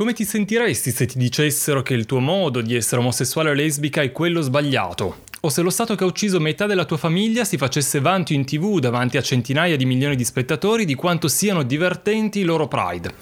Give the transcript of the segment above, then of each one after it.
Come ti sentiresti se ti dicessero che il tuo modo di essere omosessuale o lesbica è quello sbagliato? O se lo Stato che ha ucciso metà della tua famiglia si facesse vanto in tv davanti a centinaia di milioni di spettatori di quanto siano divertenti i loro Pride?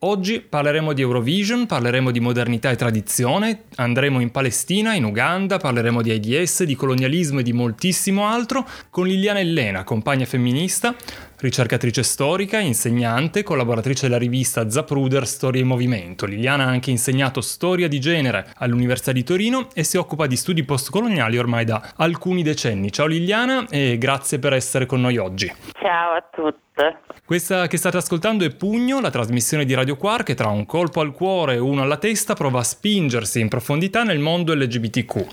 Oggi parleremo di Eurovision, parleremo di modernità e tradizione, andremo in Palestina, in Uganda, parleremo di AIDS, di colonialismo e di moltissimo altro con Liliana Elena, compagna femminista, ricercatrice storica, insegnante, collaboratrice della rivista Zapruder Storia e Movimento. Liliana ha anche insegnato storia di genere all'Università di Torino e si occupa di studi postcoloniali ormai da alcuni decenni. Ciao Liliana e grazie per essere con noi oggi. Ciao a tutti. Questa che state ascoltando è Pugno, la trasmissione di Radio Quar che tra un colpo al cuore e uno alla testa prova a spingersi in profondità nel mondo LGBTQ.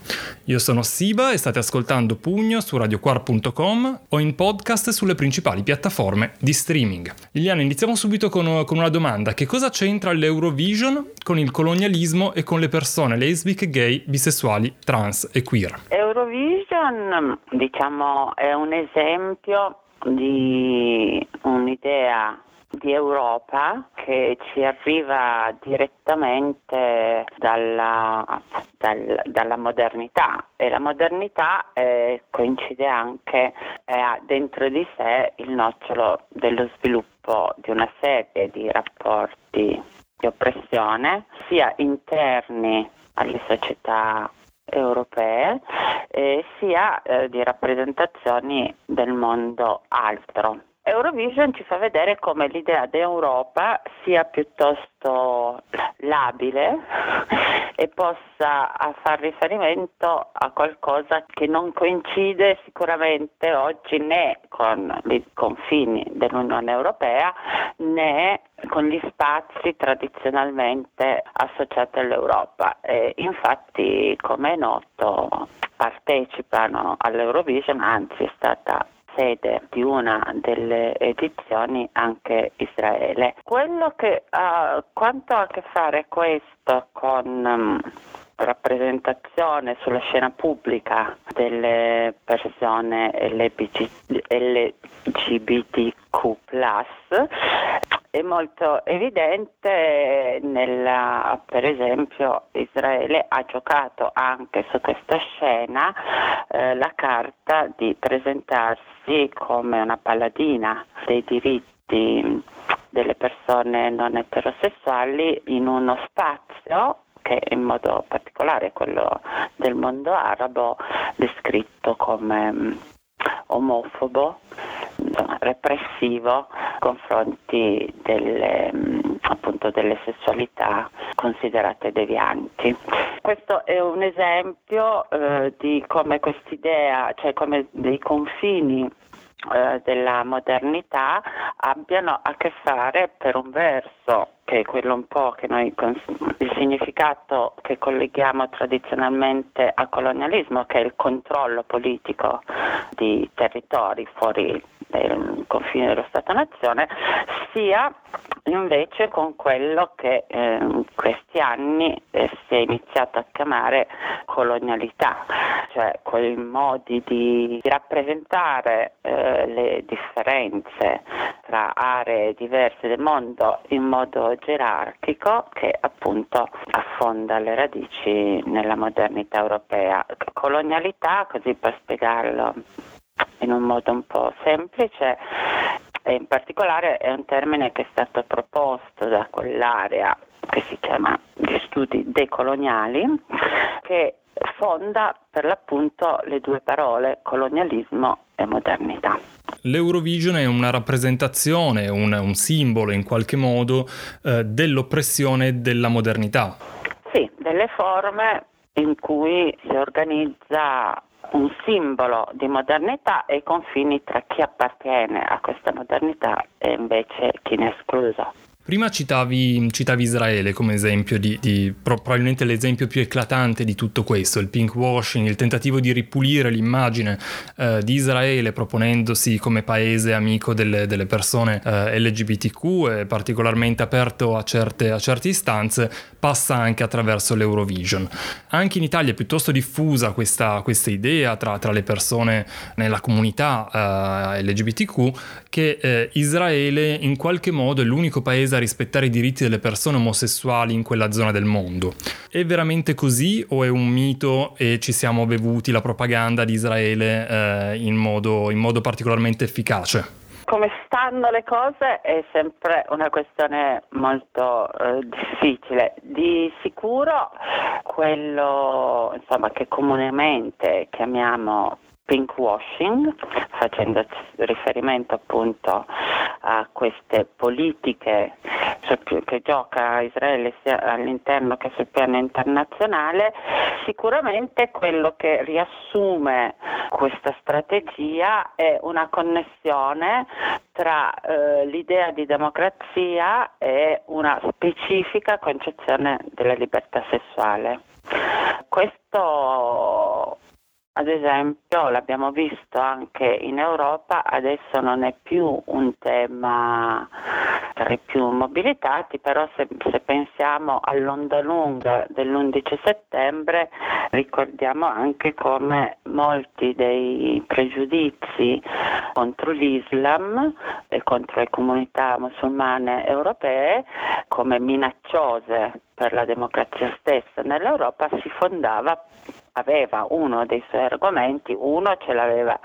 Io sono Siba e state ascoltando Pugno su radioquar.com o in podcast sulle principali piattaforme di streaming. Liliana, iniziamo subito con, con una domanda. Che cosa c'entra l'Eurovision con il colonialismo e con le persone lesbiche, gay, bisessuali, trans e queer? Eurovision, diciamo, è un esempio di un'idea di Europa che ci arriva direttamente dalla, dal, dalla modernità e la modernità eh, coincide anche, eh, ha dentro di sé il nocciolo dello sviluppo di una serie di rapporti di oppressione sia interni alle società europee eh, sia eh, di rappresentazioni del mondo altro. Eurovision ci fa vedere come l'idea d'Europa sia piuttosto labile e possa fare riferimento a qualcosa che non coincide sicuramente oggi né con i confini dell'Unione Europea né con gli spazi tradizionalmente associati all'Europa. E infatti, come è noto, partecipano all'Eurovision, anzi è stata sede di una delle edizioni anche Israele. Quello che ha quanto ha a che fare questo con um, rappresentazione sulla scena pubblica delle persone LBG, LGBTQ è molto evidente nella, per esempio Israele ha giocato anche su questa scena eh, la carta di presentarsi come una paladina dei diritti delle persone non eterosessuali in uno spazio che in modo particolare quello del mondo arabo descritto come um, omofobo, repressivo nei confronti delle, um, appunto, delle sessualità considerate devianti. Questo è un esempio eh, di come quest'idea, cioè come dei confini eh, della modernità abbiano a che fare per un verso che è quello un po' che noi il significato che colleghiamo tradizionalmente al colonialismo che è il controllo politico di territori fuori dai confini dello Stato-Nazione sia invece con quello che eh, in questi anni eh, si è iniziato a chiamare colonialità, cioè quei modi di, rappresentare eh, le differenze tra aree diverse del mondo in modo gerarchico che appunto affonda le radici nella modernità europea. Colonialità, così per spiegarlo in un modo un po' semplice, e in particolare è un termine che è stato proposto da quell'area che si chiama gli studi decoloniali, che fonda per l'appunto le due parole colonialismo e modernità. L'Eurovision è una rappresentazione, un, un simbolo in qualche modo eh, dell'oppressione della modernità. Sì, delle forme in cui si organizza un simbolo di modernità e i confini tra chi appartiene a questa modernità e invece chi ne è escluso. Prima citavi, citavi, Israele come esempio di, di, probabilmente l'esempio più eclatante di tutto questo, il pink washing, il tentativo di ripulire l'immagine eh, di Israele proponendosi come paese amico delle, delle persone eh, LGBTQ particolarmente aperto a certe, a certe istanze, passa anche attraverso l'Eurovision. Anche in Italia è piuttosto diffusa questa, questa idea tra, tra, le persone nella comunità eh, LGBTQ che eh, Israele in qualche modo è l'unico paese tesa a rispettare i diritti delle persone omosessuali in quella zona del mondo. È veramente così o è un mito e ci siamo bevuti la propaganda di Israele eh, in, modo, in modo particolarmente efficace? come stanno le cose è sempre una questione molto eh, difficile. Di sicuro quello insomma, che comunemente chiamiamo pink washing, facendo riferimento appunto a queste politiche che gioca Israele sia all'interno che sul piano internazionale, sicuramente quello che riassume questa strategia è una connessione tra eh, l'idea di democrazia e una specifica concezione della libertà sessuale. Questo ad esempio, l'abbiamo visto anche in Europa, adesso non è più un tema tra i più mobilitati, però se, se pensiamo all'onda lunga dell'11 settembre ricordiamo anche come molti dei pregiudizi contro l'Islam e contro le comunità musulmane europee come minacciose per la democrazia stessa nell'Europa si fondava aveva uno dei suoi argomenti, uno ce l'aveva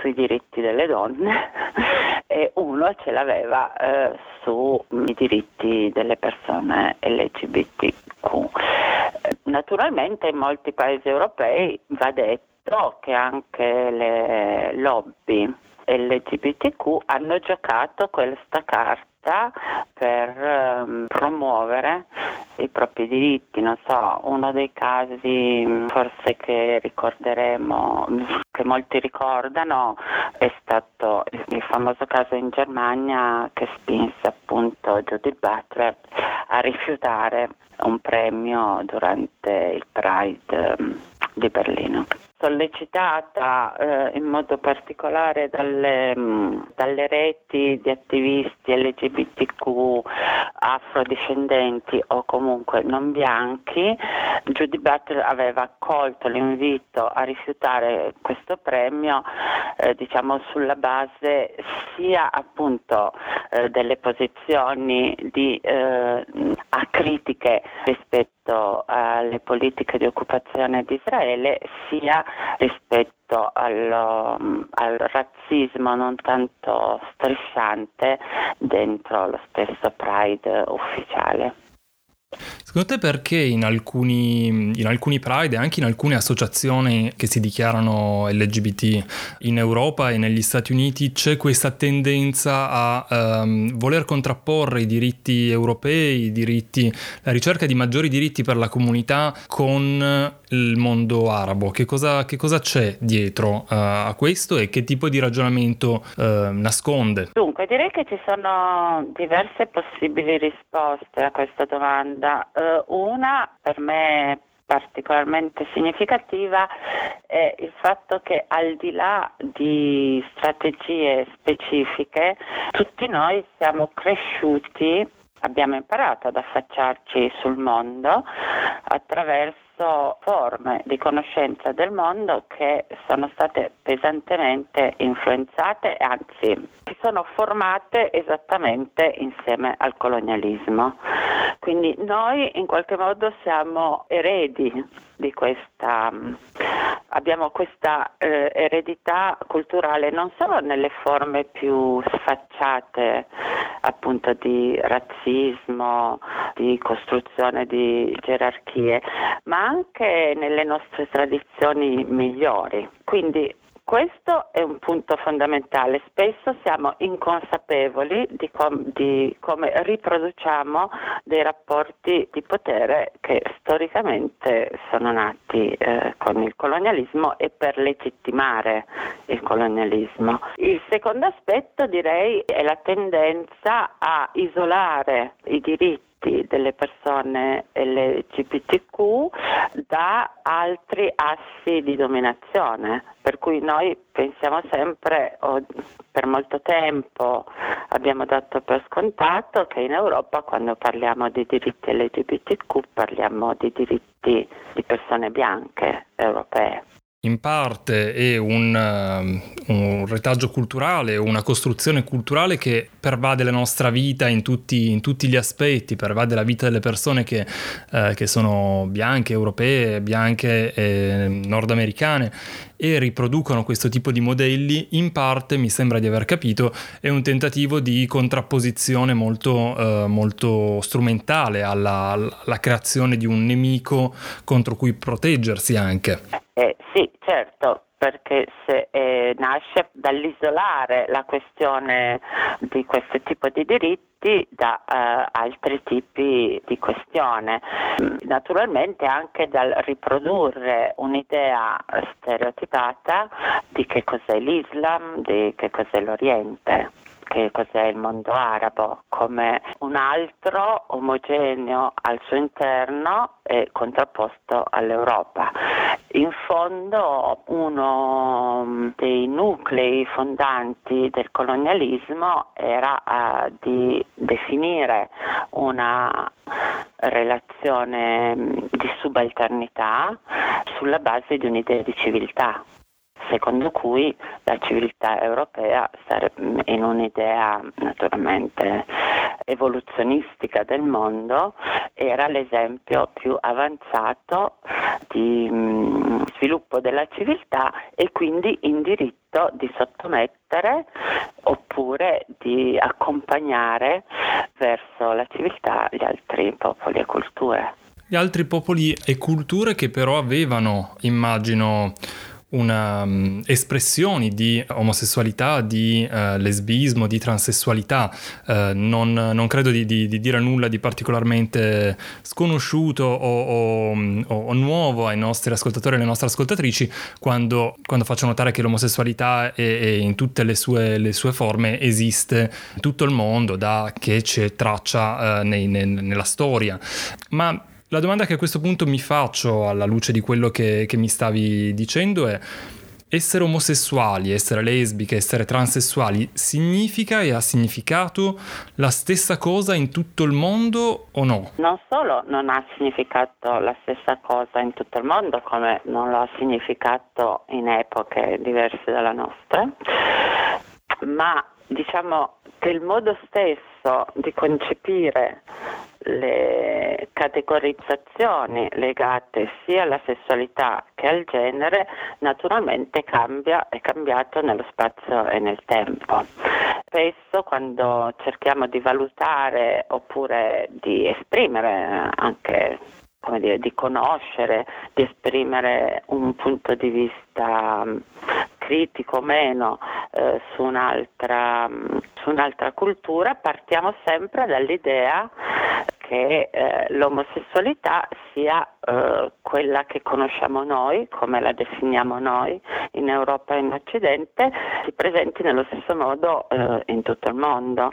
sui diritti delle donne e uno ce l'aveva eh, sui diritti delle persone LGBTQ. Naturalmente in molti paesi europei va detto che anche le lobby LGBTQ hanno giocato questa carta per um, promuovere i propri diritti. Non so, uno dei casi forse che ricorderemo, che molti ricordano, è stato il famoso caso in Germania che spinse appunto Judith Butler a rifiutare un premio durante il Pride um, di Berlino sollecitata eh, in modo particolare dalle, mh, mm, dalle, reti di attivisti LGBTQ afrodiscendenti o comunque non bianchi, Judy Butler aveva accolto l'invito a rifiutare questo premio eh, diciamo sulla base sia appunto eh, delle posizioni di eh, acritiche rispetto alle politiche di occupazione di Israele sia rispetto al, al, razzismo non tanto strisciante dentro lo stesso Pride ufficiale. Secondo te perché in alcuni, in alcuni Pride e anche in alcune associazioni che si dichiarano LGBT in Europa e negli Stati Uniti c'è questa tendenza a um, voler contrapporre i diritti europei, i diritti, la ricerca di maggiori diritti per la comunità con il mondo arabo? Che cosa, che cosa c'è dietro uh, a questo e che tipo di ragionamento uh, nasconde? Dunque, direi che ci sono diverse possibili risposte a questa domanda. Uh, una per me particolarmente significativa è il fatto che al di là di strategie specifiche, tutti noi siamo cresciuti, abbiamo imparato ad affacciarci sul mondo attraverso forme di conoscenza del mondo che sono state pesantemente influenzate e anzi sono formate esattamente insieme al colonialismo. Quindi noi in qualche modo siamo eredi di questa, abbiamo questa eh, eredità culturale non solo nelle forme più sfacciate appunto di razzismo, di costruzione di gerarchie, ma anche nelle nostre tradizioni migliori. Quindi questo è un punto fondamentale. Spesso siamo inconsapevoli di, com- di, come riproduciamo dei rapporti di potere che storicamente sono nati eh, con il colonialismo e per legittimare il colonialismo. Il secondo aspetto direi è la tendenza a isolare i diritti diritti delle persone LGBTQ da altri assi di dominazione, per cui noi pensiamo sempre, o per molto tempo abbiamo dato per scontato che in Europa quando parliamo di diritti LGBTQ parliamo di diritti di persone bianche europee. In parte è un, uh, un, retaggio culturale, una costruzione culturale che pervade la nostra vita in tutti, in tutti gli aspetti, pervade la vita delle persone che, uh, che sono bianche, europee, bianche e nordamericane e riproducono questo tipo di modelli, in parte mi sembra di aver capito, è un tentativo di contrapposizione molto, uh, molto strumentale alla, alla creazione di un nemico contro cui proteggersi anche. Eh, sì, certo, perché se, eh, nasce dall'isolare la questione di questo tipo di diritti da eh, altri tipi di questione. Naturalmente anche dal riprodurre un'idea stereotipata di che cos'è l'Islam, di che cos'è l'Oriente che cos'è il mondo arabo, come un altro omogeneo al suo interno e contrapposto all'Europa. In fondo uno dei nuclei fondanti del colonialismo era uh, di definire una relazione di subalternità sulla base di un'idea di civiltà secondo cui la civiltà europea in un'idea naturalmente evoluzionistica del mondo era l'esempio più avanzato di mm, sviluppo della civiltà e quindi in diritto di sottomettere oppure di accompagnare verso la civiltà gli altri popoli e culture. Gli altri popoli e culture che però avevano, immagino, una, um, espressioni di omosessualità, di uh, lesbismo, di transessualità. Uh, non, non, credo di, di, di, dire nulla di particolarmente sconosciuto o, o, o, nuovo ai nostri ascoltatori e alle nostre ascoltatrici quando, quando faccio notare che l'omosessualità è, è in tutte le sue, le sue, forme esiste in tutto il mondo, da che c'è traccia uh, nei, nei, nella storia. Ma la domanda che a questo punto mi faccio alla luce di quello che, che mi stavi dicendo è essere omosessuali, essere lesbiche, essere transessuali significa e ha significato la stessa cosa in tutto il mondo o no? Non solo non ha significato la stessa cosa in tutto il mondo, come non lo ha significato in epoche diverse dalla nostra, ma diciamo che il modo stesso di concepire le categorizzazioni legate sia alla sessualità che al genere naturalmente cambia, è cambiato nello spazio e nel tempo. Spesso quando cerchiamo di valutare oppure di esprimere anche come dire, di conoscere, di esprimere un punto di vista critico o meno eh, su, un'altra, mm, su un'altra cultura, partiamo sempre dall'idea che eh, l'omosessualità sia eh, quella che conosciamo noi, come la definiamo noi in Europa e in Occidente, si presenti nello stesso modo eh, in tutto il mondo.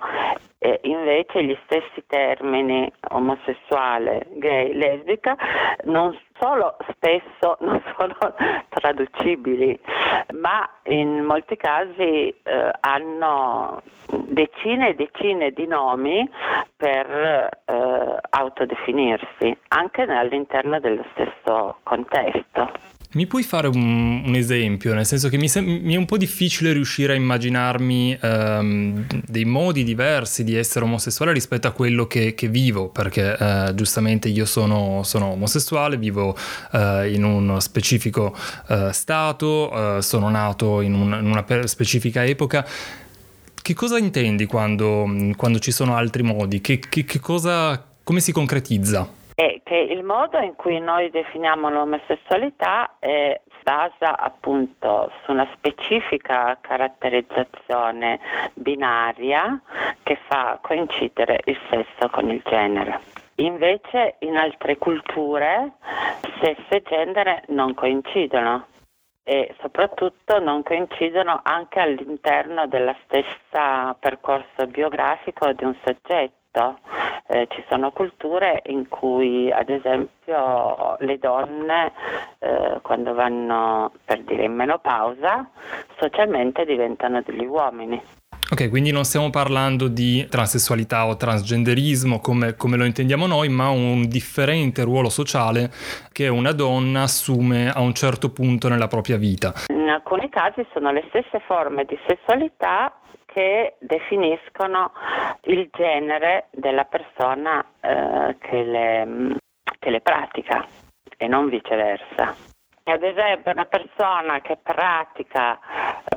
E invece gli stessi termini omosessuale, gay, lesbica non solo spesso non sono traducibili, ma in molti casi eh, hanno decine e decine di nomi per eh, autodefinirsi, anche all'interno dello stesso contesto. Mi puoi fare un, un, esempio? Nel senso che mi, sem- mi, è un po' difficile riuscire a immaginarmi um, dei modi diversi di essere omosessuale rispetto a quello che, che vivo, perché uh, giustamente io sono, sono omosessuale, vivo uh, in uno specifico uh, stato, sono nato in, un, in una specifica epoca. Che cosa intendi quando, quando ci sono altri modi? Che, che, che cosa, come si concretizza? È che il modo in cui noi definiamo l'omosessualità è, si basa appunto su una specifica caratterizzazione binaria che fa coincidere il sesso con il genere. Invece in altre culture sesso e genere non coincidono e soprattutto non coincidono anche all'interno dello stesso percorso biografico di un soggetto eh, ci sono culture in cui ad esempio le donne eh, quando vanno per dire in menopausa socialmente diventano degli uomini. Ok, quindi non stiamo parlando di transessualità o transgenderismo come, come, lo intendiamo noi, ma un differente ruolo sociale che una donna assume a un certo punto nella propria vita. In alcuni casi sono le stesse forme di sessualità che definiscono il genere della persona eh, che, le, che le pratica e non viceversa. Ad esempio una persona che pratica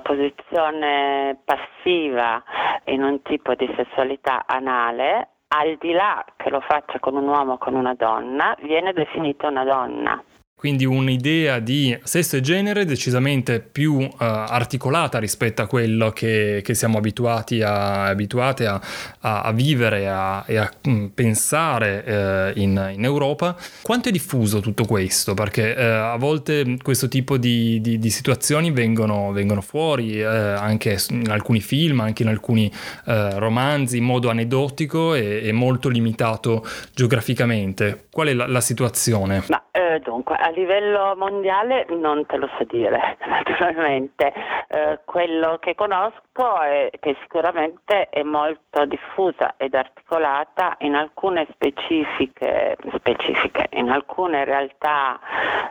posizione passiva in un tipo di sessualità anale, al di là che lo faccia con un uomo o con una donna, viene definita una donna quindi un'idea di sesso e genere decisamente più uh, articolata rispetto a quello che, che siamo abituati a, abituate a, a, a vivere a, e a mm, pensare uh, in, in, Europa. Quanto è diffuso tutto questo? Perché uh, a volte questo tipo di, di, di situazioni vengono, vengono fuori anche in alcuni film, anche in alcuni romanzi in modo aneddotico e, e, molto limitato geograficamente. Qual è la, la situazione? Ma dunque, livello mondiale non te lo so dire, naturalmente. Eh, quello che conosco è che sicuramente è molto diffusa ed articolata in alcune specifiche, specifiche in alcune realtà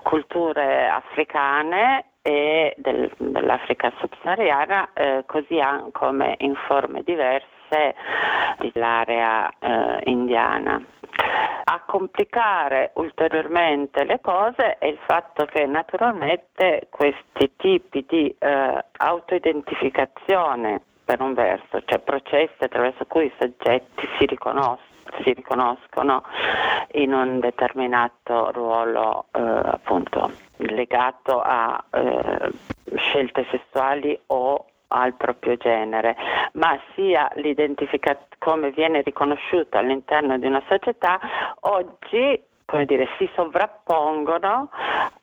culture africane e del, dell'Africa subsahariana, eh, così come in forme diverse dell'area eh, indiana. A complicare ulteriormente le cose è il fatto che naturalmente questi tipi di eh, autoidentificazione per un verso, cioè processi attraverso cui i soggetti si riconoscono si riconoscono in un determinato ruolo eh, appunto legato a eh, scelte sessuali o al proprio genere, ma sia come viene riconosciuta all'interno di una società, oggi come dire, si sovrappongono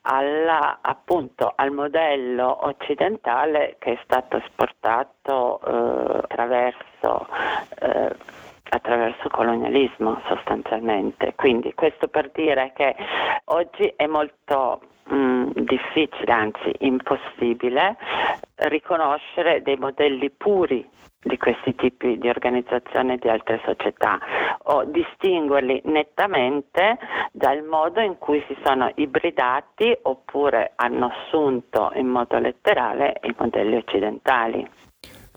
alla, appunto, al modello occidentale che è stato esportato eh, attraverso, eh, attraverso il colonialismo sostanzialmente. Quindi questo per dire che oggi è molto mh, mm, difficile, anzi impossibile, riconoscere dei modelli puri di questi tipi di organizzazione di altre società o distinguerli nettamente dal modo in cui si sono ibridati oppure hanno assunto in modo letterale i modelli occidentali.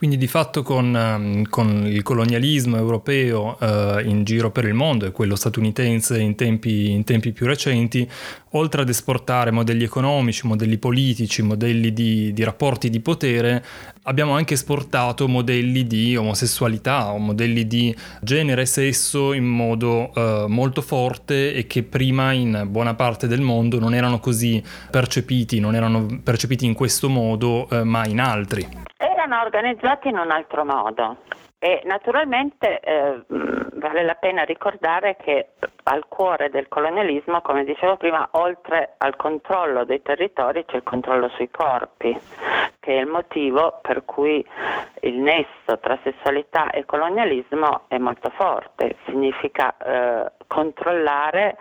Quindi di fatto con, ehm, con il colonialismo europeo eh, in giro per il mondo e quello statunitense in tempi, in tempi, più recenti, oltre ad esportare modelli economici, modelli politici, modelli di, di rapporti di potere, abbiamo anche esportato modelli di omosessualità o modelli di genere e sesso in modo eh, molto forte e che prima in buona parte del mondo non erano così percepiti, non erano percepiti in questo modo, eh, ma in altri erano organizzati in un altro modo. E naturalmente eh, vale la pena ricordare che al cuore del colonialismo, come dicevo prima, oltre al controllo dei territori c'è il controllo sui corpi, che è il motivo per cui il nesso tra sessualità e colonialismo è molto forte, significa eh, controllare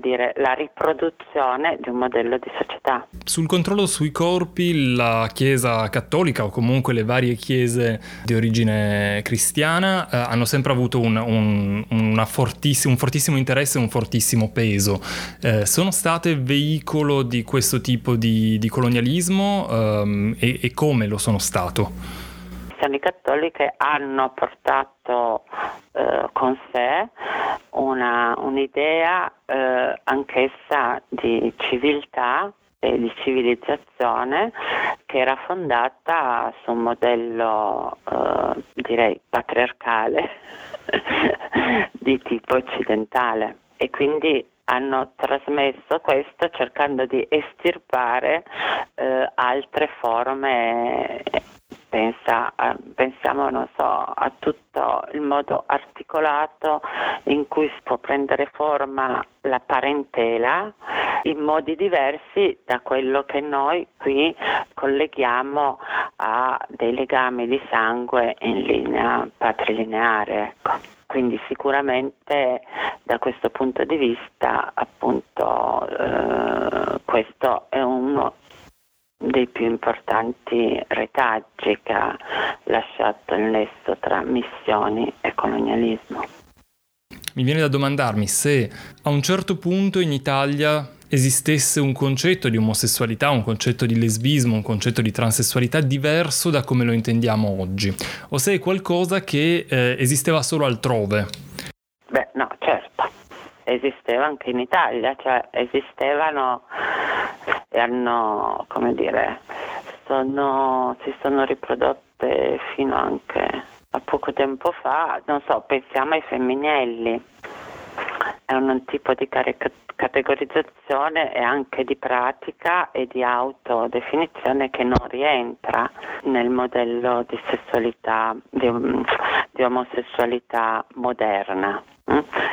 dire, la riproduzione di un modello di società. Sul controllo sui corpi la Chiesa cattolica o comunque le varie chiese di origine cristiana eh, hanno sempre avuto un, un, fortiss- un, fortissimo interesse e un fortissimo peso. Eh, sono state veicolo di questo tipo di, di colonialismo ehm, e, e come lo sono stato? cristiane cattoliche hanno portato eh, con sé una, un'idea eh, anch'essa di civiltà e di civilizzazione che era fondata su un modello eh, direi patriarcale di tipo occidentale. E quindi hanno trasmesso questo cercando di estirpare eh, altre forme pensa, pensiamo so, a tutto il modo articolato in cui si può prendere forma la parentela in modi diversi da quello che noi qui colleghiamo a dei legami di sangue in linea patrilineare. Ecco. Quindi sicuramente da questo punto di vista appunto eh, questo è uno dei più importanti retaggi che ha lasciato il nesso tra missioni e colonialismo. Mi viene da domandarmi se a un certo punto in Italia esistesse un concetto di omosessualità, un concetto di lesbismo, un concetto di transessualità diverso da come lo intendiamo oggi, o se è qualcosa che eh, esisteva solo altrove. Beh, no, certo, esisteva anche in Italia, cioè esistevano hanno, come dire, sono, si sono riprodotte fino anche a poco tempo fa, non so, pensiamo ai femminelli, è un tipo di categorizzazione e anche di pratica e di autodefinizione che non rientra nel modello di sessualità, di, di omosessualità moderna.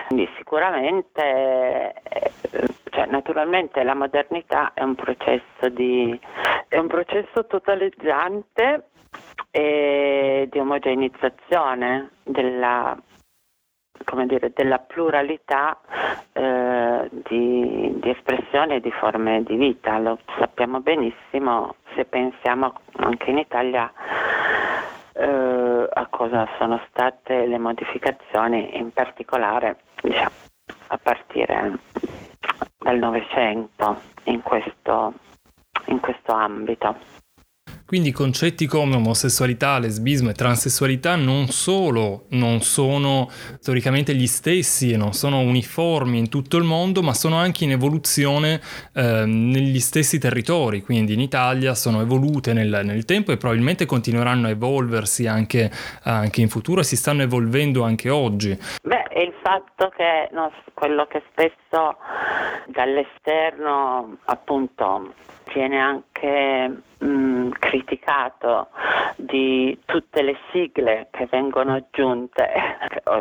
Quindi sicuramente, eh, cioè, naturalmente la modernità è un processo, di, è un processo totalizzante e di omogenizzazione della dire, della pluralità eh, di, di espressione e di forme di vita. Lo sappiamo benissimo se pensiamo anche in Italia eh, a cosa sono state le modificazioni, in particolare diciamo, a partire dal Novecento in questo, in questo ambito. Quindi concetti come omosessualità, lesbismo e transessualità non solo non sono storicamente gli stessi e non sono uniformi in tutto il mondo, ma sono anche in evoluzione eh, negli stessi territori. Quindi in Italia sono evolute nel, nel tempo e probabilmente continueranno a evolversi anche, anche, in futuro e si stanno evolvendo anche oggi. Beh, il fatto che no, quello che spesso dall'esterno appunto viene anche mh, mm, criticato di tutte le sigle che vengono aggiunte,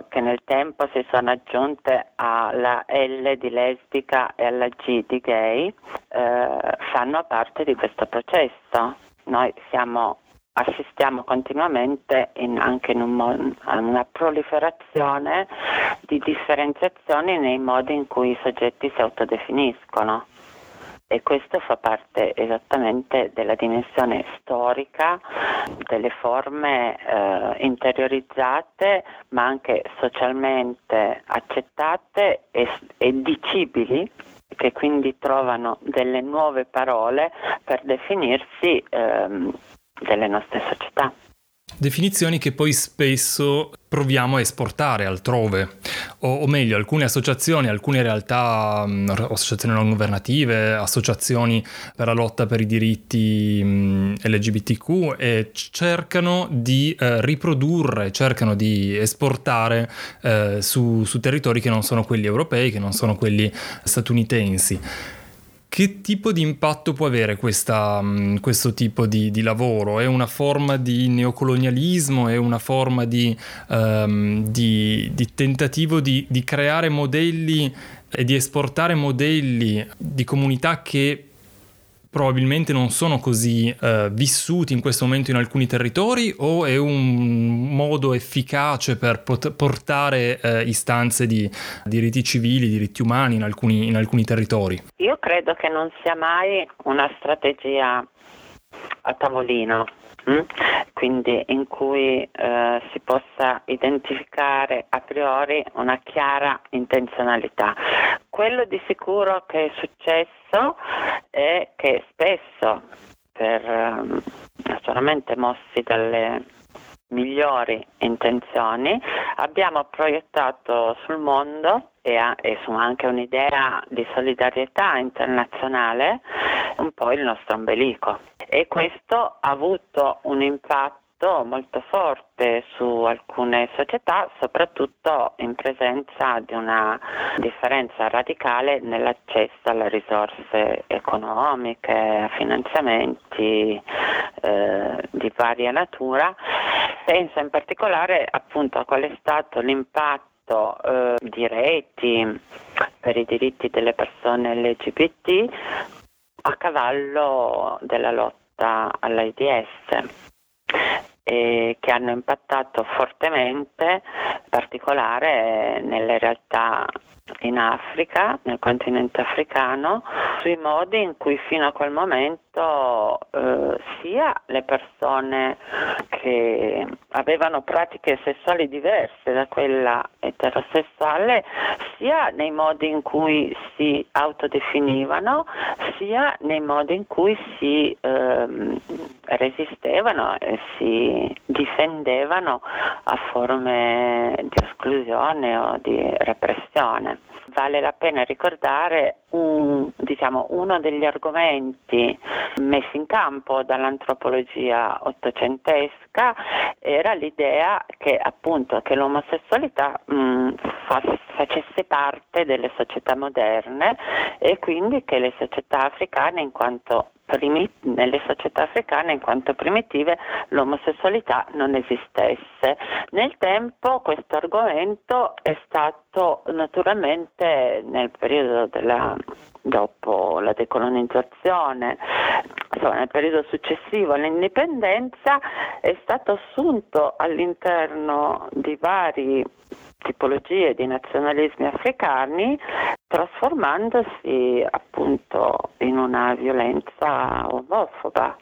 che nel tempo si sono aggiunte alla L di lesbica e alla G di gay, eh, fanno parte di questo processo. Noi siamo assistiamo continuamente in, anche in un, a una proliferazione di differenziazioni nei modi in cui i soggetti si autodefiniscono e questo fa parte esattamente della dimensione storica delle forme eh, interiorizzate ma anche socialmente accettate e, e dicibili che quindi trovano delle nuove parole per definirsi ehm, delle nostre società. Definizioni che poi spesso proviamo a esportare altrove, o, o meglio, alcune associazioni, alcune realtà, mh, associazioni non governative, associazioni per la lotta per i diritti mh, LGBTQ, e cercano di eh, riprodurre, cercano di esportare eh, su, su territori che non sono quelli europei, che non sono quelli statunitensi. Che tipo di impatto può avere questa, mm, questo tipo di, di, lavoro? È una forma di neocolonialismo? È una forma di, um, di, di tentativo di, creare modelli e di esportare modelli di comunità che probabilmente non sono così eh, vissuti in questo momento in alcuni territori o è un modo efficace per pot- portare eh, istanze di diritti civili, diritti umani in alcuni, in alcuni territori? Io credo che non sia mai una strategia a tavolino Mm? quindi in cui eh, si possa identificare a priori una chiara intenzionalità. Quello di sicuro che è successo è che spesso, per, eh, naturalmente mossi dalle migliori intenzioni, abbiamo proiettato sul mondo e, ha, e su anche un'idea di solidarietà internazionale un po' il nostro ombelico. E questo ha avuto un impatto molto forte su alcune società, soprattutto in presenza di una differenza radicale nell'accesso alle risorse economiche, a finanziamenti eh, di varia natura. Penso in particolare appunto a qual è stato l'impatto eh, di reti per i diritti delle persone LGBT a cavallo della lotta all'AIDS e che hanno impattato fortemente, in particolare nelle realtà in Africa, nel continente africano, sui modi in cui fino a quel momento eh, sia le persone che avevano pratiche sessuali diverse da quella eterosessuale, sia nei modi in cui si autodefinivano, sia nei modi in cui si ehm, resistevano e si difendevano a forme di esclusione o di repressione vale la pena ricordare un, diciamo, uno degli argomenti messi in campo dall'antropologia ottocentesca era l'idea che appunto che l'omosessualità mh, facesse parte delle società moderne e quindi che le società africane in quanto nelle società africane in quanto primitive l'omosessualità non esistesse. Nel tempo questo argomento è stato naturalmente nel periodo della, dopo la decolonizzazione, insomma, nel periodo successivo all'indipendenza, è stato assunto all'interno di vari tipologie di nazionalismi africani trasformandosi appunto in una violenza omofoba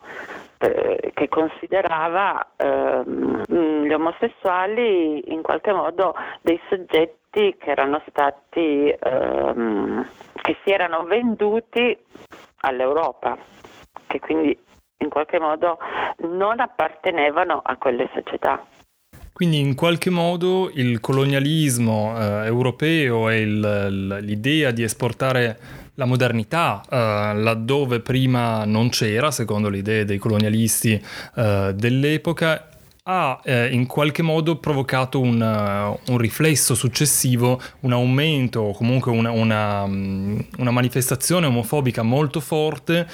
eh, che considerava ehm, gli omosessuali in qualche modo dei soggetti che erano stati ehm, che si erano venduti all'Europa che quindi in qualche modo non appartenevano a quelle società. Quindi in qualche modo il colonialismo eh, europeo e il, l'idea di esportare la modernità eh, laddove prima non c'era, secondo le idee dei colonialisti eh, dell'epoca, ha eh, in qualche modo provocato un, un, riflesso successivo, un aumento o comunque una, una, una manifestazione omofobica molto forte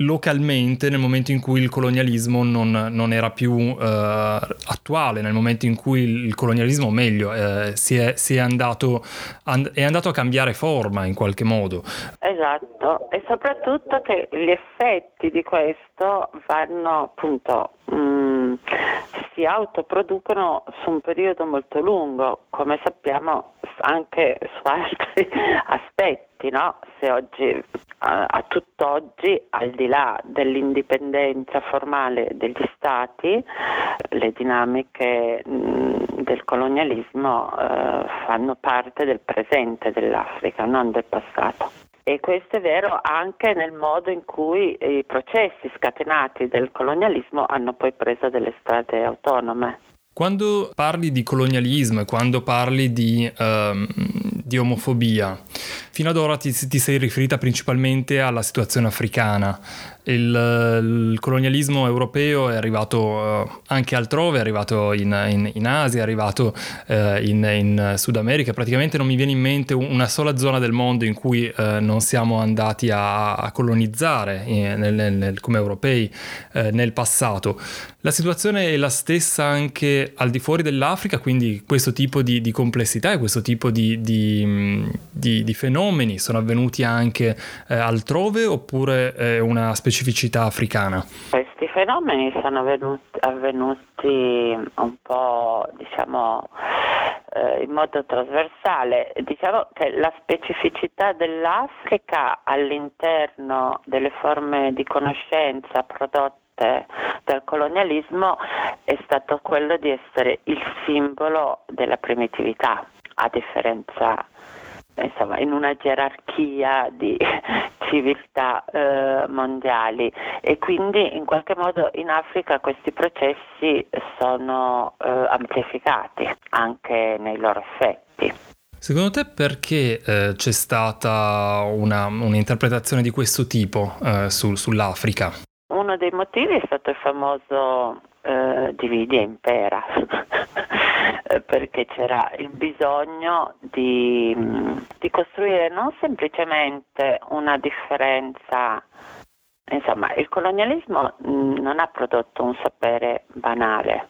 localmente nel momento in cui il colonialismo non, non era più uh, attuale, nel momento in cui il colonialismo, o meglio, eh, si, è, si è, andato, and- è, andato, a cambiare forma in qualche modo. Esatto, e soprattutto che gli effetti di questo vanno appunto... Mh, mm, si autoproducono su un periodo molto lungo, come sappiamo anche su altri aspetti, no? se oggi, a, a tutt'oggi, al di là dell'indipendenza formale degli stati, le dinamiche mh, del colonialismo eh, fanno parte del presente dell'Africa, non del passato. E questo è vero anche nel modo in cui i processi scatenati del colonialismo hanno poi preso delle strade autonome. Quando parli di colonialismo e quando parli di, um, di omofobia, fino ad ora ti, ti, sei riferita principalmente alla situazione africana. Il, il colonialismo europeo è arrivato uh, anche altrove, è arrivato in, in, in Asia, è arrivato uh, in, in, Sud America. Praticamente non mi viene in mente una sola zona del mondo in cui uh, non siamo andati a, a colonizzare eh, nel, nel, come europei nel passato. La situazione è la stessa anche al di fuori dell'Africa, quindi questo tipo di, di complessità e questo tipo di, di, di fenomeni sono avvenuti anche eh, altrove oppure è una specificità africana? Questi fenomeni sono avvenuti, avvenuti un po' diciamo eh, in modo trasversale. Diciamo che la specificità dell'Africa all'interno delle forme di conoscenza prodotte dal colonialismo è stato quello di essere il simbolo della primitività, a differenza insomma, in una gerarchia di civiltà eh, mondiali e quindi in qualche modo in Africa questi processi sono eh, amplificati anche nei loro effetti. Secondo te perché eh, c'è stata una, un'interpretazione di questo tipo eh, su, sull'Africa? Uno dei motivi è stato il famoso eh, dividi e impera. perché c'era il bisogno di, di costruire non semplicemente una differenza Insomma, il colonialismo non ha prodotto un sapere banale,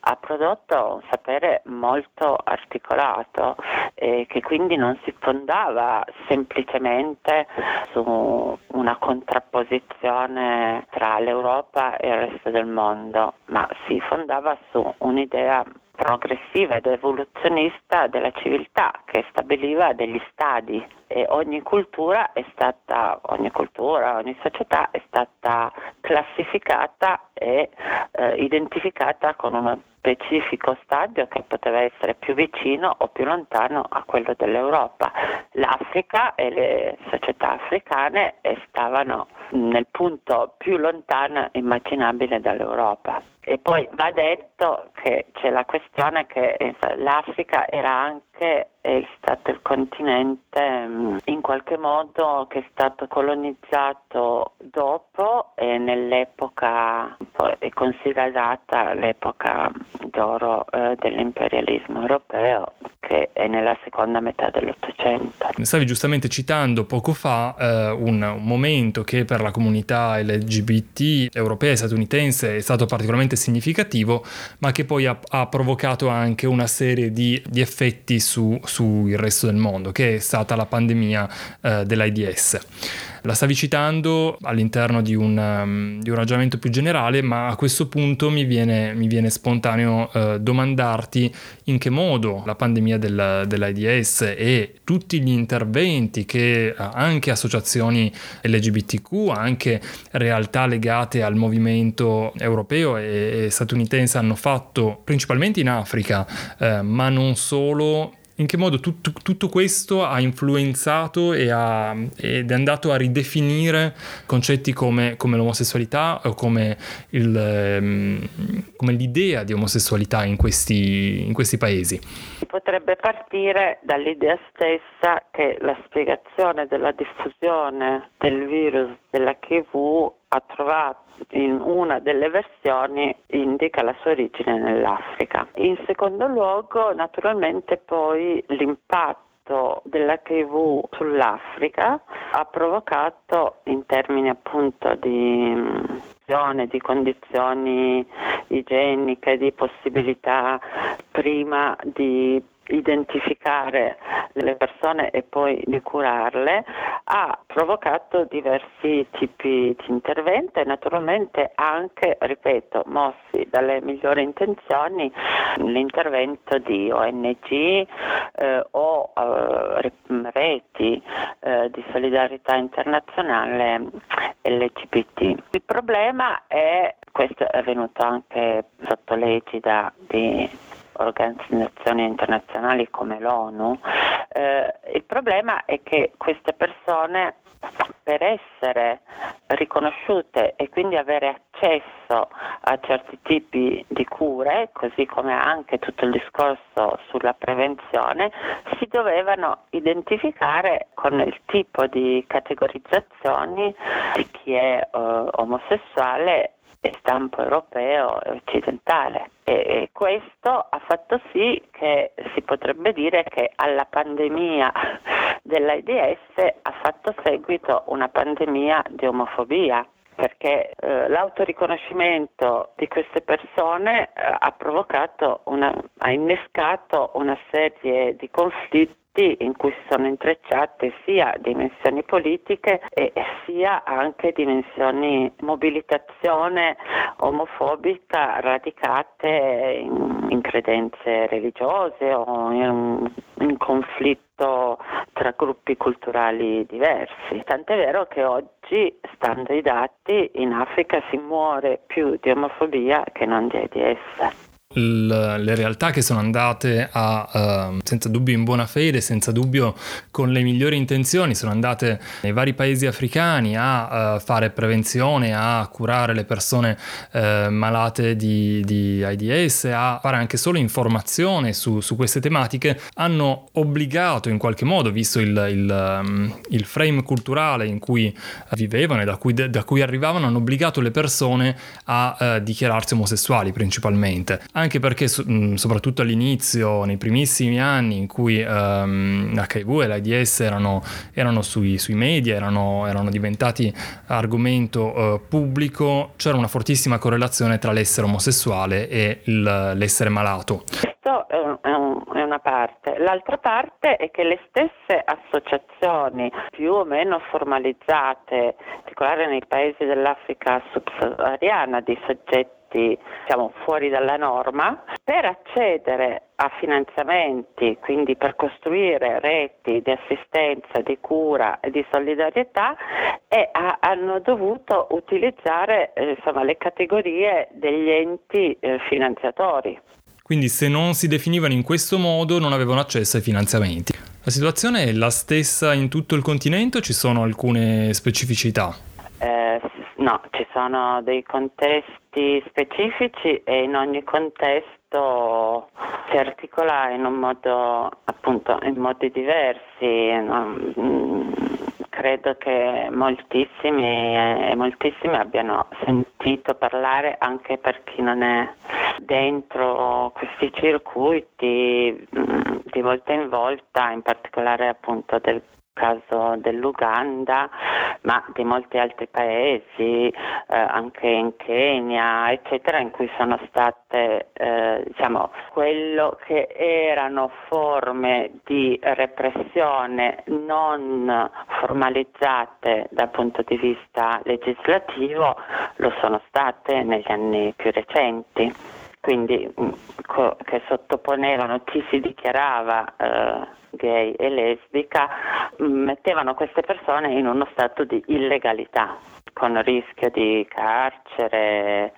ha prodotto un sapere molto articolato e che quindi non si fondava semplicemente su una contrapposizione tra l'Europa e il resto del mondo, ma si fondava su un'idea progressiva ed evoluzionista della civiltà che stabiliva degli stadi e ogni cultura è stata, ogni cultura, ogni società è stata classificata e eh, identificata con uno specifico stadio che poteva essere più vicino o più lontano a quello dell'Europa. L'Africa e le società africane stavano nel punto più lontano immaginabile dall'Europa. E poi va detto che c'è la questione che l'Africa era anche è stato il continente mm, in qualche modo che è stato colonizzato dopo e nell'epoca è considerata l'epoca d'oro eh, dell'imperialismo europeo che è nella seconda metà dell'Ottocento. Stavi giustamente citando poco fa eh, un, un, momento che per la comunità LGBT europea e statunitense è stato particolarmente significativo, ma che poi ha, ha provocato anche una serie di, di effetti su, su sul resto del mondo, che è stata la pandemia eh, dell'AIDS. La stavi citando all'interno di un, um, di un, ragionamento più generale, ma a questo punto mi viene, mi viene spontaneo uh, domandarti in che modo la pandemia del, dell'AIDS e tutti gli interventi che uh, anche associazioni LGBTQ, anche realtà legate al movimento europeo e, e statunitense hanno fatto principalmente in Africa, uh, ma non solo in che modo tutto, tutto questo ha influenzato ha, ed è andato a ridefinire concetti come, come l'omosessualità o come, il, ehm, come, l'idea di omosessualità in questi, in questi paesi? Si potrebbe partire dall'idea stessa che la spiegazione della diffusione del virus dell'HIV ha trovato in una delle versioni indica la sua origine nell'Africa. In secondo luogo, naturalmente poi l'impatto dell'HIV sull'Africa ha provocato in termini appunto di di condizioni igieniche, di possibilità prima di identificare le persone e poi di curarle ha provocato diversi tipi di intervento e naturalmente anche, ripeto, mossi dalle migliori intenzioni l'intervento di ONG eh, o eh, reti eh, di solidarietà internazionale LGBT. Il problema è, questo è avvenuto anche sotto l'egida di organizzazioni internazionali come l'ONU, eh, il problema è che queste persone per essere riconosciute e quindi avere accesso a certi tipi di cure, così come anche tutto il discorso sulla prevenzione, si dovevano identificare con il tipo di categorizzazioni di chi è eh, omosessuale stampo europeo e occidentale. E questo ha fatto sì che si potrebbe dire che alla pandemia dell'AIDS ha fatto seguito una pandemia di omofobia perché eh, l'autoriconoscimento di queste persone eh, ha provocato una, ha innescato una serie di conflitti in cui sono intrecciate sia dimensioni politiche e sia anche dimensioni mobilitazione omofobica radicate in, in credenze religiose o in, in conflitto tra gruppi culturali diversi. Tant'è vero che oggi, stando ai dati, in Africa si muore più di omofobia che non di AIDS le realtà che sono andate a, uh, senza dubbio in buona fede, senza dubbio con le migliori intenzioni, sono andate nei vari paesi africani a uh, fare prevenzione, a curare le persone uh, malate di, di, AIDS, a fare anche solo informazione su, su, queste tematiche, hanno obbligato in qualche modo, visto il, il, um, il frame culturale in cui vivevano e da cui, da cui arrivavano, hanno obbligato le persone a dichiararsi omosessuali principalmente. anche perché soprattutto all'inizio, nei primissimi anni in cui um, l'HIV e l'AIDS erano, erano sui, sui, media, erano, erano diventati argomento uh, pubblico, c'era una fortissima correlazione tra l'essere omosessuale e il, l'essere malato. Questo è una parte. L'altra parte è che le stesse associazioni più o meno formalizzate, in particolare nei paesi dell'Africa subsahariana, di soggetti diciamo, fuori dalla norma, per accedere a finanziamenti, quindi per costruire reti di assistenza, di cura e di solidarietà e ha, hanno dovuto utilizzare eh, insomma, le categorie degli enti eh, finanziatori. Quindi se non si definivano in questo modo non avevano accesso ai finanziamenti. La situazione è la stessa in tutto il continente o ci sono alcune specificità? Eh, no, ci sono dei contesti specifici e in ogni contesto si articola in un modo, appunto, in modi diversi. No? credo che moltissimi e moltissimi abbiano sentito parlare anche per chi non è dentro questi circuiti mm, di volta in volta, in particolare appunto del caso dell'Uganda, ma di molti altri paesi, eh, anche in Kenya, eccetera, in cui sono state, eh, diciamo, quello che erano forme di repressione non formalizzate dal punto di vista legislativo, lo sono state negli anni più recenti. Quindi mm, co- che sottoponevano chi si dichiarava eh, gay e lesbica, mm, mettevano queste persone in uno stato di illegalità con rischio di carcere,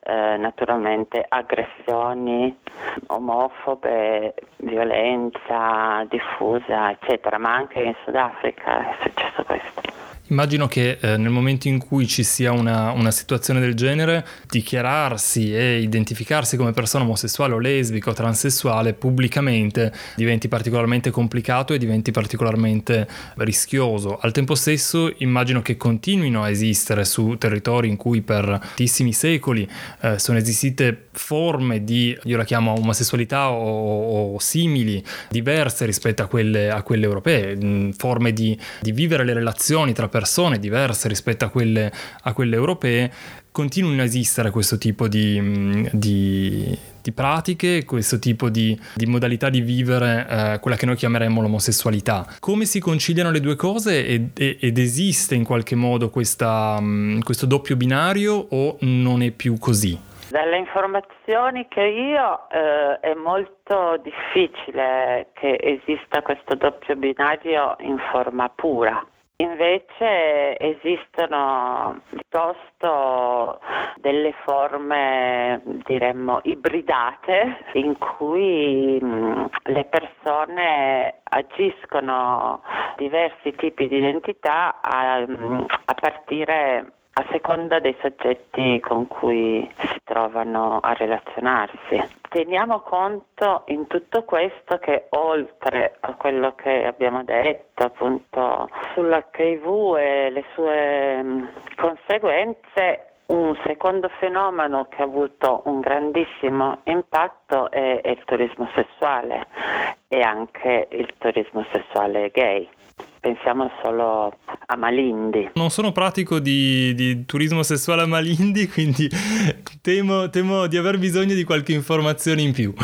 eh, naturalmente aggressioni omofobe, violenza diffusa, eccetera, ma anche in Sudafrica è successo questo. Immagino che eh, nel momento in cui ci sia una, una, situazione del genere, dichiararsi e identificarsi come persona omosessuale o lesbica o transessuale pubblicamente diventi particolarmente complicato e diventi particolarmente rischioso. Al tempo stesso immagino che continuino a esistere su territori in cui per tantissimi secoli eh, sono esistite forme di, io la chiamo omosessualità o, o simili, diverse rispetto a quelle, a quelle europee, mh, forme di, di vivere le relazioni tra persone persone diverse rispetto a quelle, a quelle europee, continuino a esistere questo tipo di, mm, di, di pratiche, questo tipo di, di modalità di vivere eh, quella che noi chiameremmo l'omosessualità. Come si conciliano le due cose ed, ed esiste in qualche modo questa, mm, questo doppio binario o non è più così? Dalle informazioni che io eh, è molto difficile che esista questo doppio binario in forma pura. Invece esistono piuttosto delle forme, diremmo, ibridate in cui mh, le persone agiscono diversi tipi di identità a, a partire a seconda dei soggetti con cui si trovano a relazionarsi. Teniamo conto in tutto questo che oltre a quello che abbiamo detto appunto sull'HIV e le sue mm, conseguenze, un secondo fenomeno che ha avuto un grandissimo impatto è, è il turismo sessuale e anche il turismo sessuale gay. Pensiamo solo a Malindi. Non sono pratico di, di turismo sessuale a Malindi, quindi temo, temo di aver bisogno di qualche informazione in più.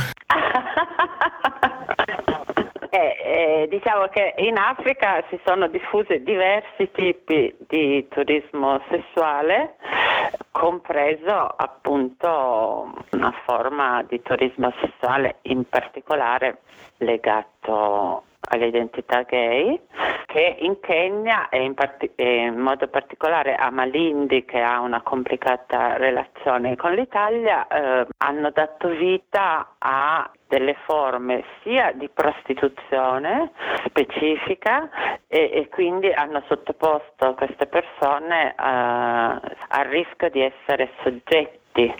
Eh, eh, diciamo che in Africa si sono diffuse diversi tipi di turismo sessuale, compreso appunto una forma di turismo sessuale in particolare legato all'identità gay, che in Kenya e in, part- e in, modo particolare a Malindi, che ha una complicata relazione con l'Italia, eh, hanno dato vita a delle forme sia di prostituzione specifica e, e quindi hanno sottoposto queste persone eh, al rischio di essere soggetti atti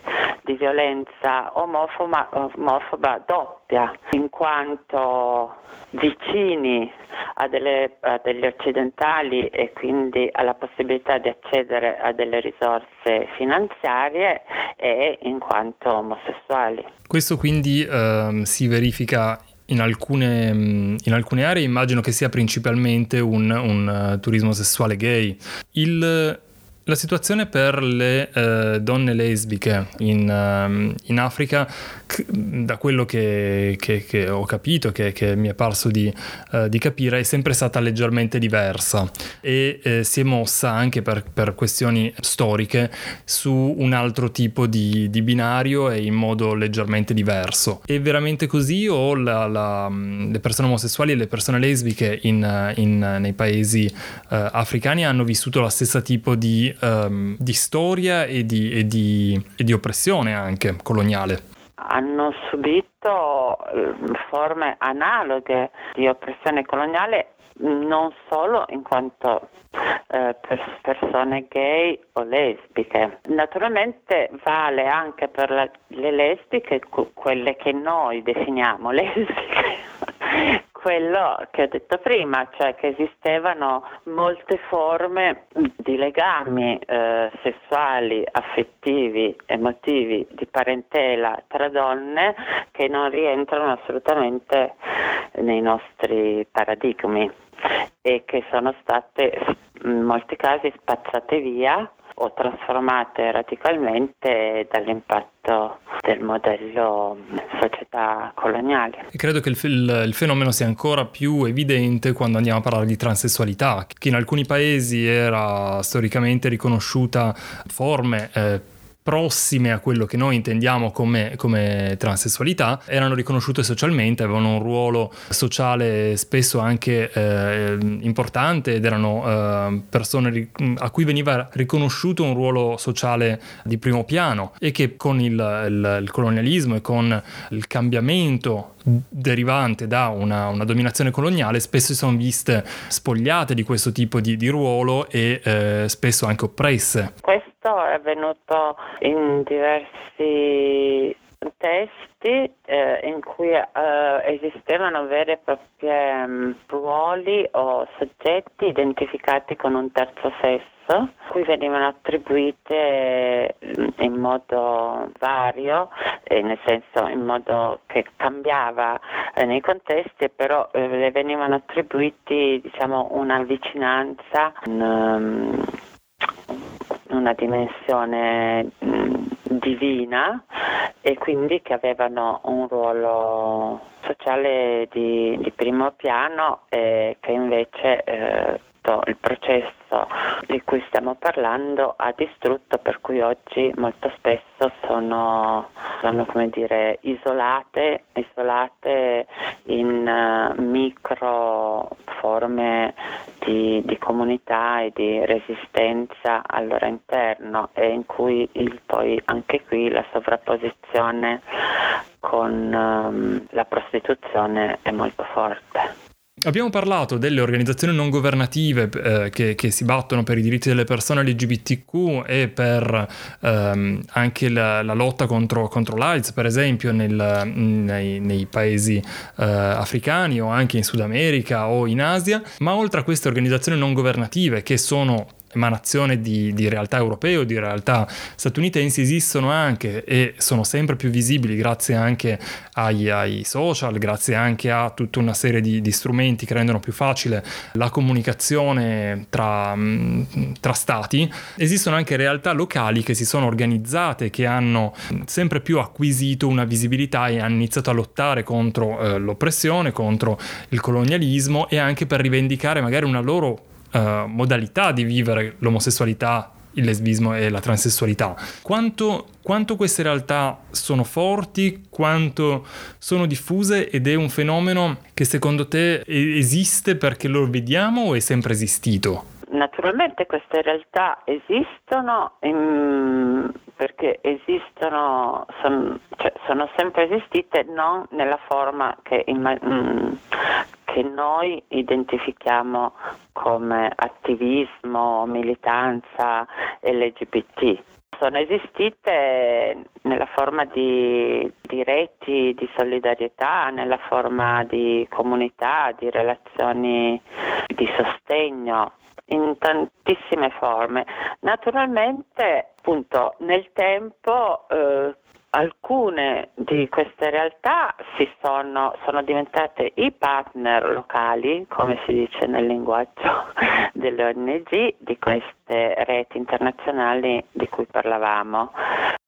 di violenza omofoba, omofoba doppia, in quanto vicini a, delle, a degli occidentali e quindi alla possibilità di accedere a delle risorse finanziarie e in quanto omosessuali. Questo quindi eh, si verifica in alcune, in alcune, aree immagino che sia principalmente un, un uh, turismo sessuale gay. Il la situazione per le eh, donne lesbiche in, um, in Africa, c- da quello che, che, che, ho capito, che, che mi è parso di, uh, di, capire, è sempre stata leggermente diversa e eh, si è mossa anche per, per, questioni storiche su un altro tipo di, di, binario e in modo leggermente diverso. È veramente così o la, la, le persone omosessuali e le persone lesbiche in, in, nei paesi uh, africani hanno vissuto lo stesso tipo di um, di storia e di, e, di, e di oppressione anche coloniale hanno subito ehm, forme analoghe di oppressione coloniale non solo in quanto eh, per persone gay o lesbiche. Naturalmente vale anche per la, le lesbiche, quelle che noi definiamo lesbiche, quello che ho detto prima, cioè che esistevano molte forme di legami eh, sessuali, affettivi, emotivi, di parentela tra donne che non rientrano assolutamente nei nostri paradigmi e che sono state in molti casi spazzate via o trasformate radicalmente dall'impatto del modello società coloniale. E credo che il, il, fenomeno sia ancora più evidente quando andiamo a parlare di transessualità, che in alcuni paesi era storicamente riconosciuta forme eh, prossime a quello che noi intendiamo come, come, transessualità, erano riconosciute socialmente, avevano un ruolo sociale spesso anche eh, importante ed erano eh, persone a cui veniva riconosciuto un ruolo sociale di primo piano e che con il, il, il colonialismo e con il cambiamento derivante da una, una, dominazione coloniale spesso si sono viste spogliate di questo tipo di, di ruolo e eh, spesso anche oppresse. Questo è avvenuto in diversi testi eh, in cui eh, esistevano veri e propri um, ruoli o soggetti identificati con un terzo sesso, cui venivano attribuite mm, in modo vario, eh, nel senso in modo che cambiava eh, nei contesti, però eh, le venivano attribuiti diciamo, una vicinanza, un, um, una dimensione divina e quindi che avevano un ruolo sociale di, di primo piano e che invece eh, il processo di cui stiamo parlando ha distrutto per cui oggi molto spesso sono, sono dire, isolate, isolate in uh, micro forme di, di, comunità e di resistenza al loro interno e in cui il, poi anche qui la sovrapposizione con um, la prostituzione è molto forte. Abbiamo parlato delle organizzazioni non governative eh, che, che, si battono per i diritti delle persone LGBTQ e per ehm, anche la, la, lotta contro, contro l'AIDS, per esempio nel, nei, nei, paesi eh, africani o anche in Sud America o in Asia, ma oltre a queste organizzazioni non governative che sono emanazione di, di, realtà europee o di realtà statunitensi esistono anche e sono sempre più visibili grazie anche ai, ai social, grazie anche a tutta una serie di, di, strumenti che rendono più facile la comunicazione tra, tra stati. Esistono anche realtà locali che si sono organizzate, che hanno sempre più acquisito una visibilità e hanno iniziato a lottare contro eh, l'oppressione, contro il colonialismo e anche per rivendicare magari una loro uh, modalità di vivere l'omosessualità, il lesbismo e la transessualità. Quanto, quanto, queste realtà sono forti, quanto sono diffuse ed è un fenomeno che secondo te esiste perché lo vediamo o è sempre esistito? Naturalmente queste realtà esistono in, perché esistono, son, cioè, sono sempre esistite non nella forma che, mm, che noi identifichiamo come attivismo, militanza LGBT. sono esistite nella forma di, di, reti di solidarietà, nella forma di comunità, di relazioni di sostegno, in tantissime forme. Naturalmente, appunto, nel tempo eh, alcune di queste realtà sono, sono, diventate i partner locali, come si dice nel linguaggio delle ONG, di queste reti internazionali di cui parlavamo.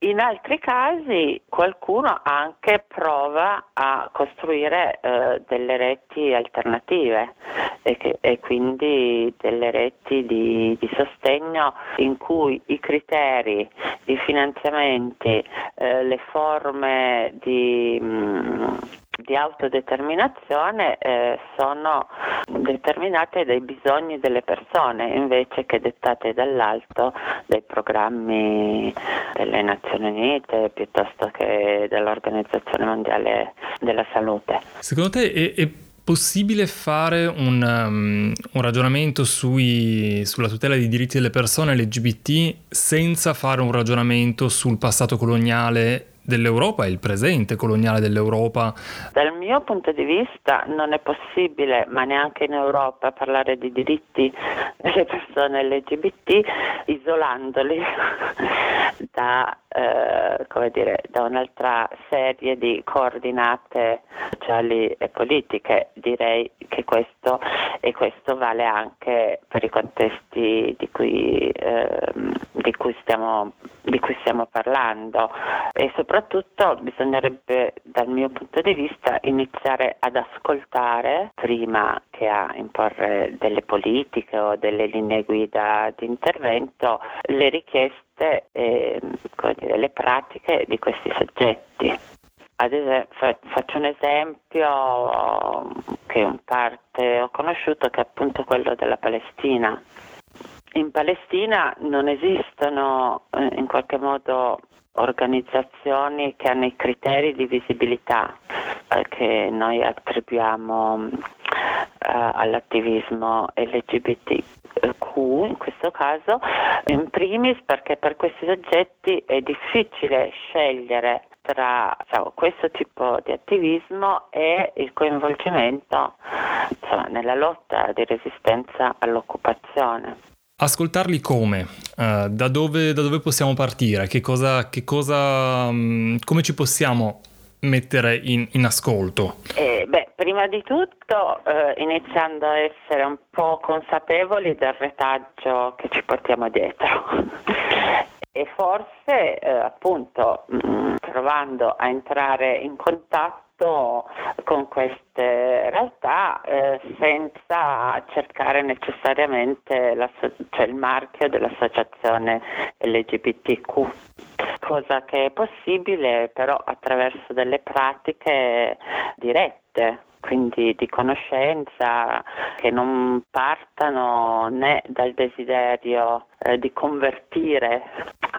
In altri casi qualcuno anche prova a costruire eh, delle reti alternative e, che, e, quindi delle reti di, di, sostegno in cui i criteri, i finanziamenti, eh, le forme di, mh, mm, di autodeterminazione eh, sono determinate dai bisogni delle persone invece che dettate dall'alto dai programmi delle Nazioni Unite piuttosto che dell'Organizzazione Mondiale della Salute. Secondo te è, è possibile fare un, um, un ragionamento sui, sulla tutela dei diritti delle persone LGBT senza fare un ragionamento sul passato coloniale dell'Europa e il presente coloniale dell'Europa? Dal mio punto di vista non è possibile, ma neanche in Europa, parlare di diritti delle persone LGBT isolandoli da, eh, dire, da un'altra serie di coordinate sociali e politiche. Direi che questo, e questo vale anche per i contesti di cui, eh, di cui, stiamo, di cui stiamo parlando e soprattutto soprattutto bisognerebbe dal mio punto di vista iniziare ad ascoltare prima che a imporre delle politiche o delle linee guida di intervento le richieste e dire, le pratiche di questi soggetti. Esempio, faccio un esempio che in parte ho conosciuto che è appunto quello della Palestina. In Palestina non esistono eh, in qualche modo organizzazioni che hanno i criteri di visibilità eh, che noi attribuiamo eh, all'attivismo LGBTQ in questo caso, in primis perché per questi soggetti è difficile scegliere tra diciamo, questo tipo di attivismo e il coinvolgimento insomma, nella lotta di resistenza all'occupazione. Ascoltarli come? Uh, da, dove, da, dove, possiamo partire? Che cosa, che cosa um, come ci possiamo mettere in, in ascolto? Eh, beh, prima di tutto eh, iniziando a essere un po' consapevoli del retaggio che ci portiamo dietro. e forse eh, appunto mh, mm, provando a entrare in contatto con queste realtà eh, senza cercare necessariamente cioè il marchio dell'associazione LGBTQ, cosa che è possibile però attraverso delle pratiche dirette quindi di conoscenza che non partano né dal desiderio eh, di convertire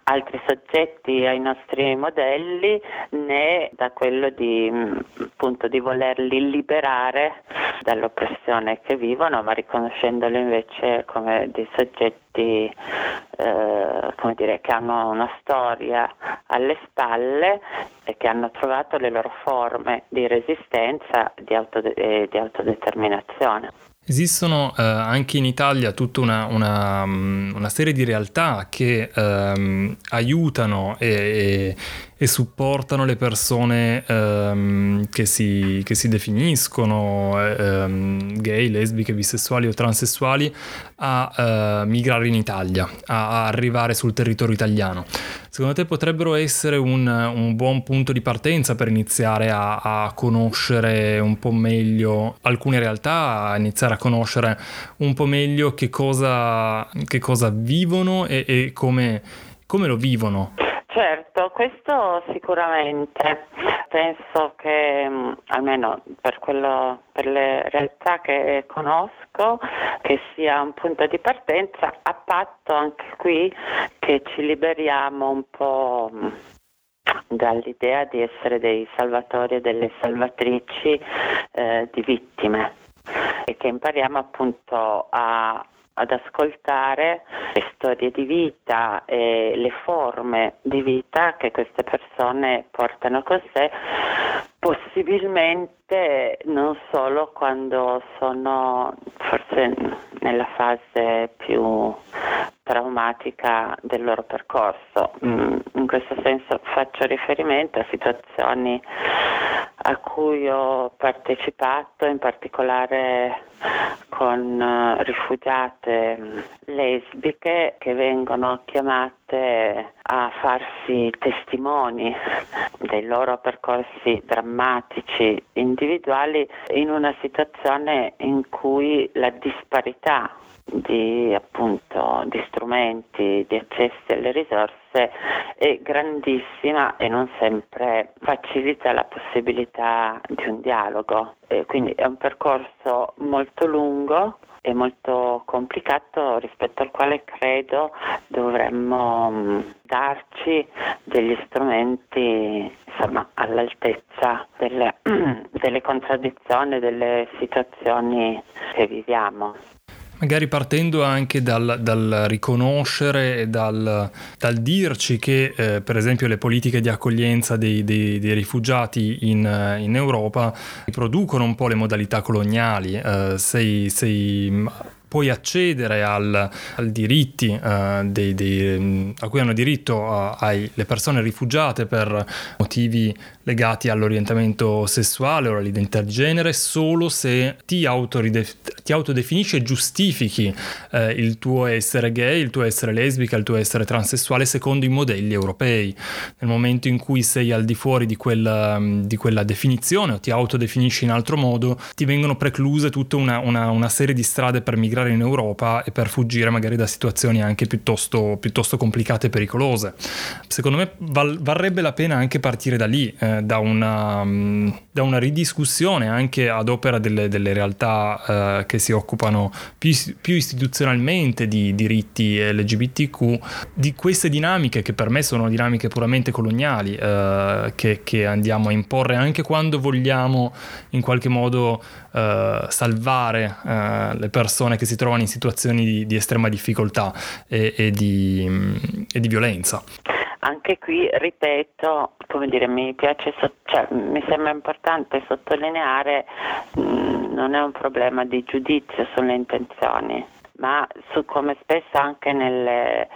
altri soggetti ai nostri modelli né da quello di, mm, appunto, di volerli liberare dall'oppressione che vivono, ma riconoscendoli invece come dei soggetti eh, come dire, che hanno una storia alle spalle e che hanno trovato le loro forme di resistenza e di, autode- di autodeterminazione. Esistono eh, anche in Italia tutta una, una, una serie di realtà che ehm, aiutano e, e, e, supportano le persone ehm, che, si, che, si, definiscono ehm, gay, lesbiche, bisessuali o transessuali a eh, migrare in Italia, a, a, arrivare sul territorio italiano. Secondo te potrebbero essere un, un buon punto di partenza per iniziare a, a conoscere un po' meglio alcune realtà, a iniziare a conoscere un po' meglio che cosa, che cosa vivono e, e come, come lo vivono. Certo, questo sicuramente. Penso che mm, almeno per, quello, per, le realtà che conosco, che sia un punto di partenza, a patto anche qui che ci liberiamo un po' mm, dall'idea di essere dei salvatori e delle salvatrici eh, di vittime e che impariamo appunto a ad ascoltare le storie di vita e le forme di vita che queste persone portano con sé, possibilmente non solo quando sono forse nella fase più traumatica del loro percorso. Mm, in questo senso faccio riferimento a situazioni a cui ho partecipato, in particolare con eh, rifugiate mm, lesbiche che vengono chiamate a farsi testimoni dei loro percorsi drammatici individuali in una situazione in cui la disparità di, appunto, di strumenti, di accessi alle risorse è grandissima e non sempre facilita la possibilità di un dialogo. E quindi è un percorso molto lungo e molto complicato rispetto al quale credo dovremmo mm, darci degli strumenti insomma, all'altezza delle, delle contraddizioni, delle situazioni che viviamo. Magari partendo anche dal, dal riconoscere e dal, dal dirci che eh, per esempio le politiche di accoglienza dei, dei, dei rifugiati in, in, Europa riproducono un po' le modalità coloniali. Eh, sei, sei puoi accedere al, al diritti uh, dei, dei, a cui hanno diritto uh, le persone rifugiate per motivi legati all'orientamento sessuale o all'identità di genere solo se ti, ti autodefinisci e giustifichi uh, il tuo essere gay, il tuo essere lesbica, il tuo essere transessuale secondo i modelli europei. Nel momento in cui sei al di fuori di quella, di quella definizione o ti autodefinisci in altro modo, ti vengono precluse tutta una, una, una serie di strade per migrare migrare in Europa e per fuggire magari da situazioni anche piuttosto, piuttosto complicate e pericolose. Secondo me val- varrebbe la pena anche partire da lì, eh, da, una, um, da, una, ridiscussione anche ad opera delle, delle realtà eh, che si occupano più, più, istituzionalmente di diritti LGBTQ, di queste dinamiche che per me sono dinamiche puramente coloniali, eh, che, che andiamo a imporre anche quando vogliamo in qualche modo uh, salvare uh, le persone che si trovano in situazioni di, di estrema difficoltà e, e, di, mm, e, di, violenza. Anche qui, ripeto, come dire, mi piace, cioè, mi sembra importante sottolineare, mh, mm, non è un problema di giudizio sulle intenzioni, ma su come spesso anche nelle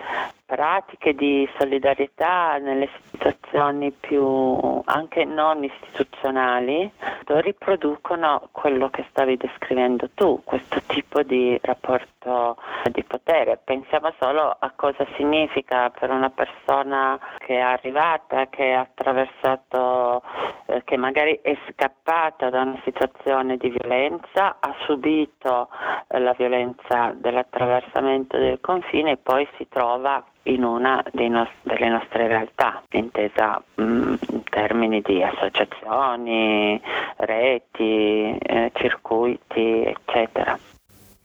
pratiche di solidarietà nelle situazioni più anche non istituzionali riproducono quello che stavi descrivendo tu, questo tipo di rapporto di potere. Pensiamo solo a cosa significa per una persona che è arrivata, che ha attraversato, eh, che magari è scappata da una situazione di violenza, ha subito eh, la violenza dell'attraversamento del confine e poi si trova in una nos- delle nostre realtà, intesa mh, mm, in termini di associazioni, reti, eh, circuiti, eccetera.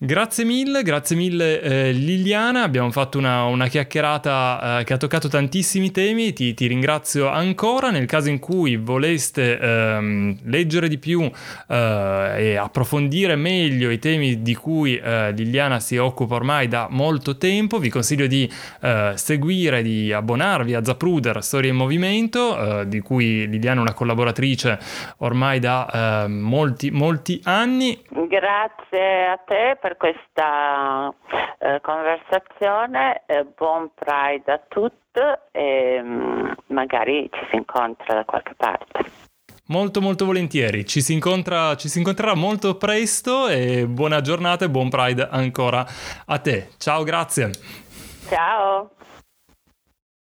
Grazie mille, grazie mille eh, Liliana, abbiamo fatto una, una chiacchierata eh, che ha toccato tantissimi temi, ti, ti, ringrazio ancora, nel caso in cui voleste ehm, leggere di più eh, e approfondire meglio i temi di cui eh, Liliana si occupa ormai da molto tempo, vi consiglio di eh, seguire, di abbonarvi a Zapruder Storia in Movimento, eh, di cui Liliana è una collaboratrice ormai da molti, molti anni. Grazie a te per questa eh, conversazione, eh, buon Pride a tutti e mh, mm, magari ci si incontra da qualche parte. Molto molto volentieri, ci si, incontra, ci si incontrerà molto presto e buona giornata e buon Pride ancora a te. Ciao, grazie. Ciao.